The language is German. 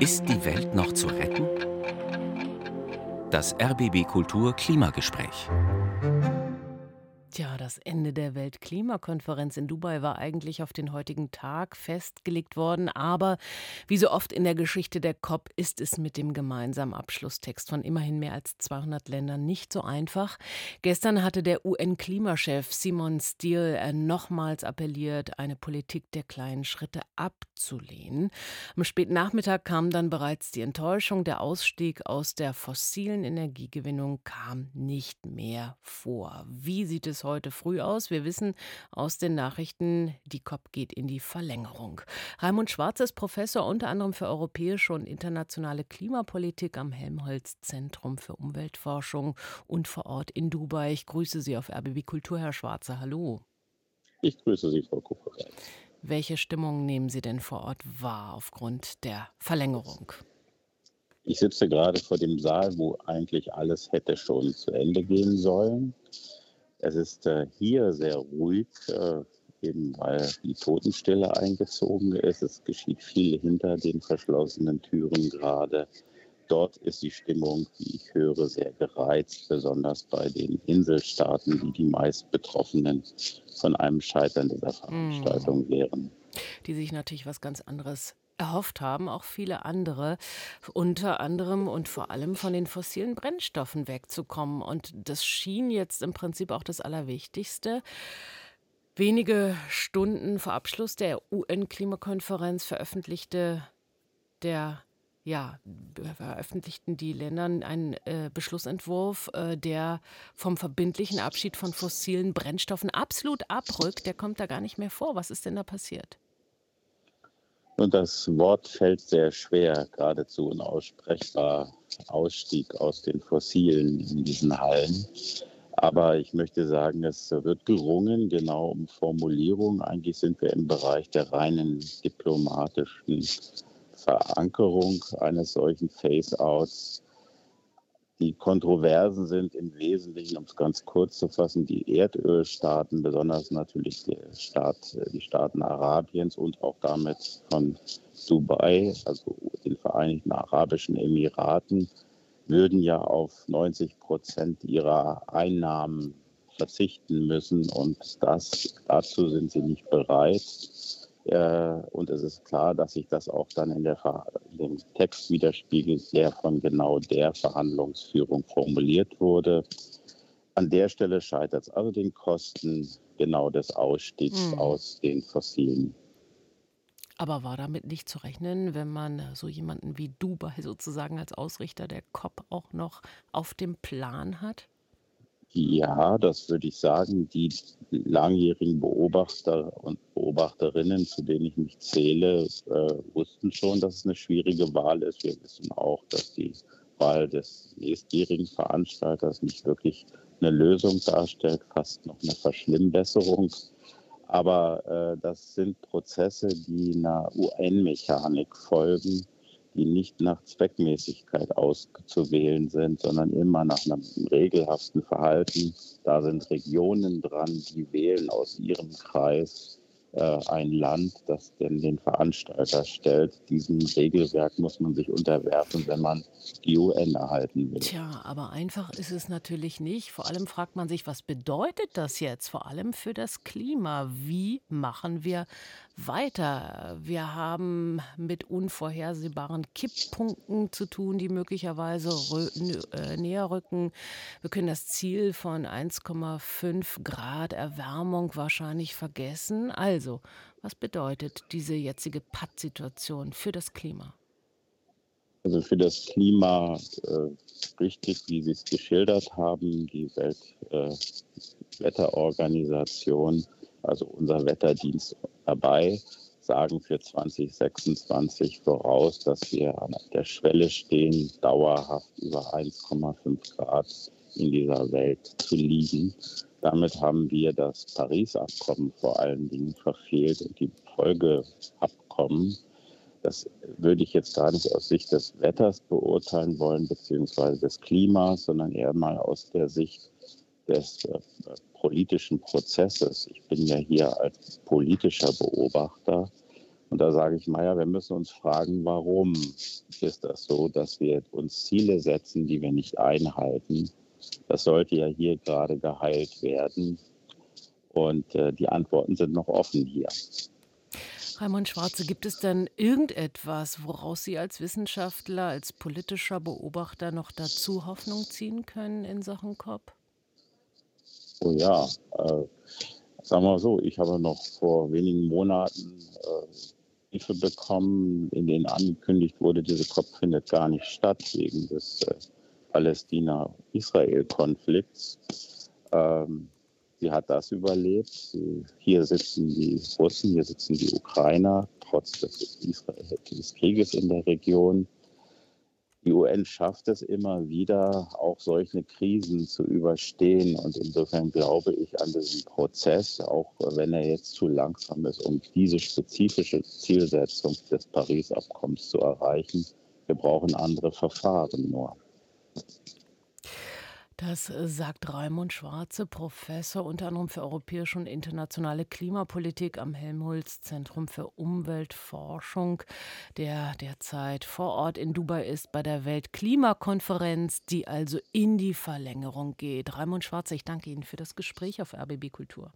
Ist die Welt noch zu retten? Das RBB Kultur Klimagespräch. Tja, das Ende der Weltklimakonferenz in Dubai war eigentlich auf den heutigen Tag festgelegt worden, aber wie so oft in der Geschichte der COP ist es mit dem gemeinsamen Abschlusstext von immerhin mehr als 200 Ländern nicht so einfach. Gestern hatte der UN-Klimachef Simon Steele äh, nochmals appelliert, eine Politik der kleinen Schritte abzulehnen. Am späten Nachmittag kam dann bereits die Enttäuschung, der Ausstieg aus der fossilen Energiegewinnung kam nicht mehr vor. Wie sieht es heute früh aus. Wir wissen aus den Nachrichten, die COP geht in die Verlängerung. Raimund Schwarz ist Professor unter anderem für europäische und internationale Klimapolitik am Helmholtz-Zentrum für Umweltforschung und vor Ort in Dubai. Ich grüße Sie auf RBB Kultur, Herr Schwarze. Hallo. Ich grüße Sie, Frau Kupferer. Welche Stimmung nehmen Sie denn vor Ort wahr aufgrund der Verlängerung? Ich sitze gerade vor dem Saal, wo eigentlich alles hätte schon zu Ende gehen sollen. Es ist äh, hier sehr ruhig, äh, eben weil die Totenstille eingezogen ist. Es geschieht viel hinter den verschlossenen Türen gerade. Dort ist die Stimmung, wie ich höre, sehr gereizt, besonders bei den Inselstaaten, die die meist Betroffenen von einem Scheitern dieser Veranstaltung mm. wären. Die sich natürlich was ganz anderes erhofft haben, auch viele andere, unter anderem und vor allem von den fossilen Brennstoffen wegzukommen. Und das schien jetzt im Prinzip auch das Allerwichtigste. Wenige Stunden vor Abschluss der UN-Klimakonferenz veröffentlichte der ja, veröffentlichten die Länder einen äh, Beschlussentwurf, äh, der vom verbindlichen Abschied von fossilen Brennstoffen absolut abrückt. Der kommt da gar nicht mehr vor. Was ist denn da passiert? Und das Wort fällt sehr schwer, geradezu unaussprechbar. Ausstieg aus den Fossilen in diesen Hallen. Aber ich möchte sagen, es wird gerungen, genau um Formulierung. Eigentlich sind wir im Bereich der reinen diplomatischen Verankerung eines solchen Face-outs. Die Kontroversen sind im Wesentlichen, um es ganz kurz zu fassen, die Erdölstaaten, besonders natürlich Staat, die Staaten Arabiens und auch damit von Dubai, also den Vereinigten Arabischen Emiraten, würden ja auf 90 Prozent ihrer Einnahmen verzichten müssen und das, dazu sind sie nicht bereit. Äh, und es ist klar, dass sich das auch dann in, der, in dem Text widerspiegelt, der von genau der Verhandlungsführung formuliert wurde. An der Stelle scheitert es also den Kosten genau des Ausstiegs mhm. aus den fossilen. Aber war damit nicht zu rechnen, wenn man so jemanden wie Dubai sozusagen als Ausrichter der COP auch noch auf dem Plan hat? Ja, das würde ich sagen. Die langjährigen Beobachter und Beobachterinnen, zu denen ich mich zähle, äh, wussten schon, dass es eine schwierige Wahl ist. Wir wissen auch, dass die Wahl des nächstjährigen Veranstalters nicht wirklich eine Lösung darstellt, fast noch eine Verschlimmbesserung. Aber äh, das sind Prozesse, die einer UN-Mechanik folgen die nicht nach Zweckmäßigkeit auszuwählen sind, sondern immer nach einem regelhaften Verhalten. Da sind Regionen dran, die wählen aus ihrem Kreis ein Land, das denn den Veranstalter stellt. Diesem Regelwerk muss man sich unterwerfen, wenn man die UN erhalten will. Tja, aber einfach ist es natürlich nicht. Vor allem fragt man sich, was bedeutet das jetzt? Vor allem für das Klima. Wie machen wir weiter? Wir haben mit unvorhersehbaren Kipppunkten zu tun, die möglicherweise äh, näher rücken. Wir können das Ziel von 1,5 Grad Erwärmung wahrscheinlich vergessen. Also also, was bedeutet diese jetzige Pattsituation für das Klima? Also für das Klima äh, richtig, wie Sie es geschildert haben, die Weltwetterorganisation, äh, also unser Wetterdienst dabei, sagen für 2026 voraus, dass wir an der Schwelle stehen, dauerhaft über 1,5 Grad in dieser Welt zu liegen. Damit haben wir das Paris-Abkommen vor allen Dingen verfehlt und die Folgeabkommen. Das würde ich jetzt gar nicht aus Sicht des Wetters beurteilen wollen, beziehungsweise des Klimas, sondern eher mal aus der Sicht des äh, politischen Prozesses. Ich bin ja hier als politischer Beobachter Und da sage ich, Meier, wir müssen uns fragen, warum ist das so, dass wir uns Ziele setzen, die wir nicht einhalten. Das sollte ja hier gerade geheilt werden. Und äh, die Antworten sind noch offen hier. Raimund Schwarze, gibt es denn irgendetwas, woraus Sie als Wissenschaftler, als politischer Beobachter noch dazu Hoffnung ziehen können in Sachen COP? Oh ja, äh, sagen wir mal so, ich habe noch vor wenigen Monaten äh, Briefe bekommen, in denen angekündigt wurde, diese COP findet gar nicht statt wegen des äh, Palästina-Israel-Konflikts. Ähm, Sie hat das überlebt. Hier sitzen die Russen, hier sitzen die Ukrainer, trotz des, Israel, des Krieges in der Region. Die UN schafft es immer wieder, auch solche Krisen zu überstehen. Und insofern glaube ich an diesen Prozess, auch wenn er jetzt zu langsam ist, um diese spezifische Zielsetzung des Paris-Abkommens zu erreichen. Wir brauchen andere Verfahren nur. Das sagt Raimund Schwarze, Professor unter anderem für europäische und internationale Klimapolitik am Helmholtz-Zentrum für Umweltforschung, der derzeit vor Ort in Dubai ist bei der Weltklimakonferenz, die also in die Verlängerung geht. Raimund Schwarze, ich danke Ihnen für das Gespräch auf RBB Kultur.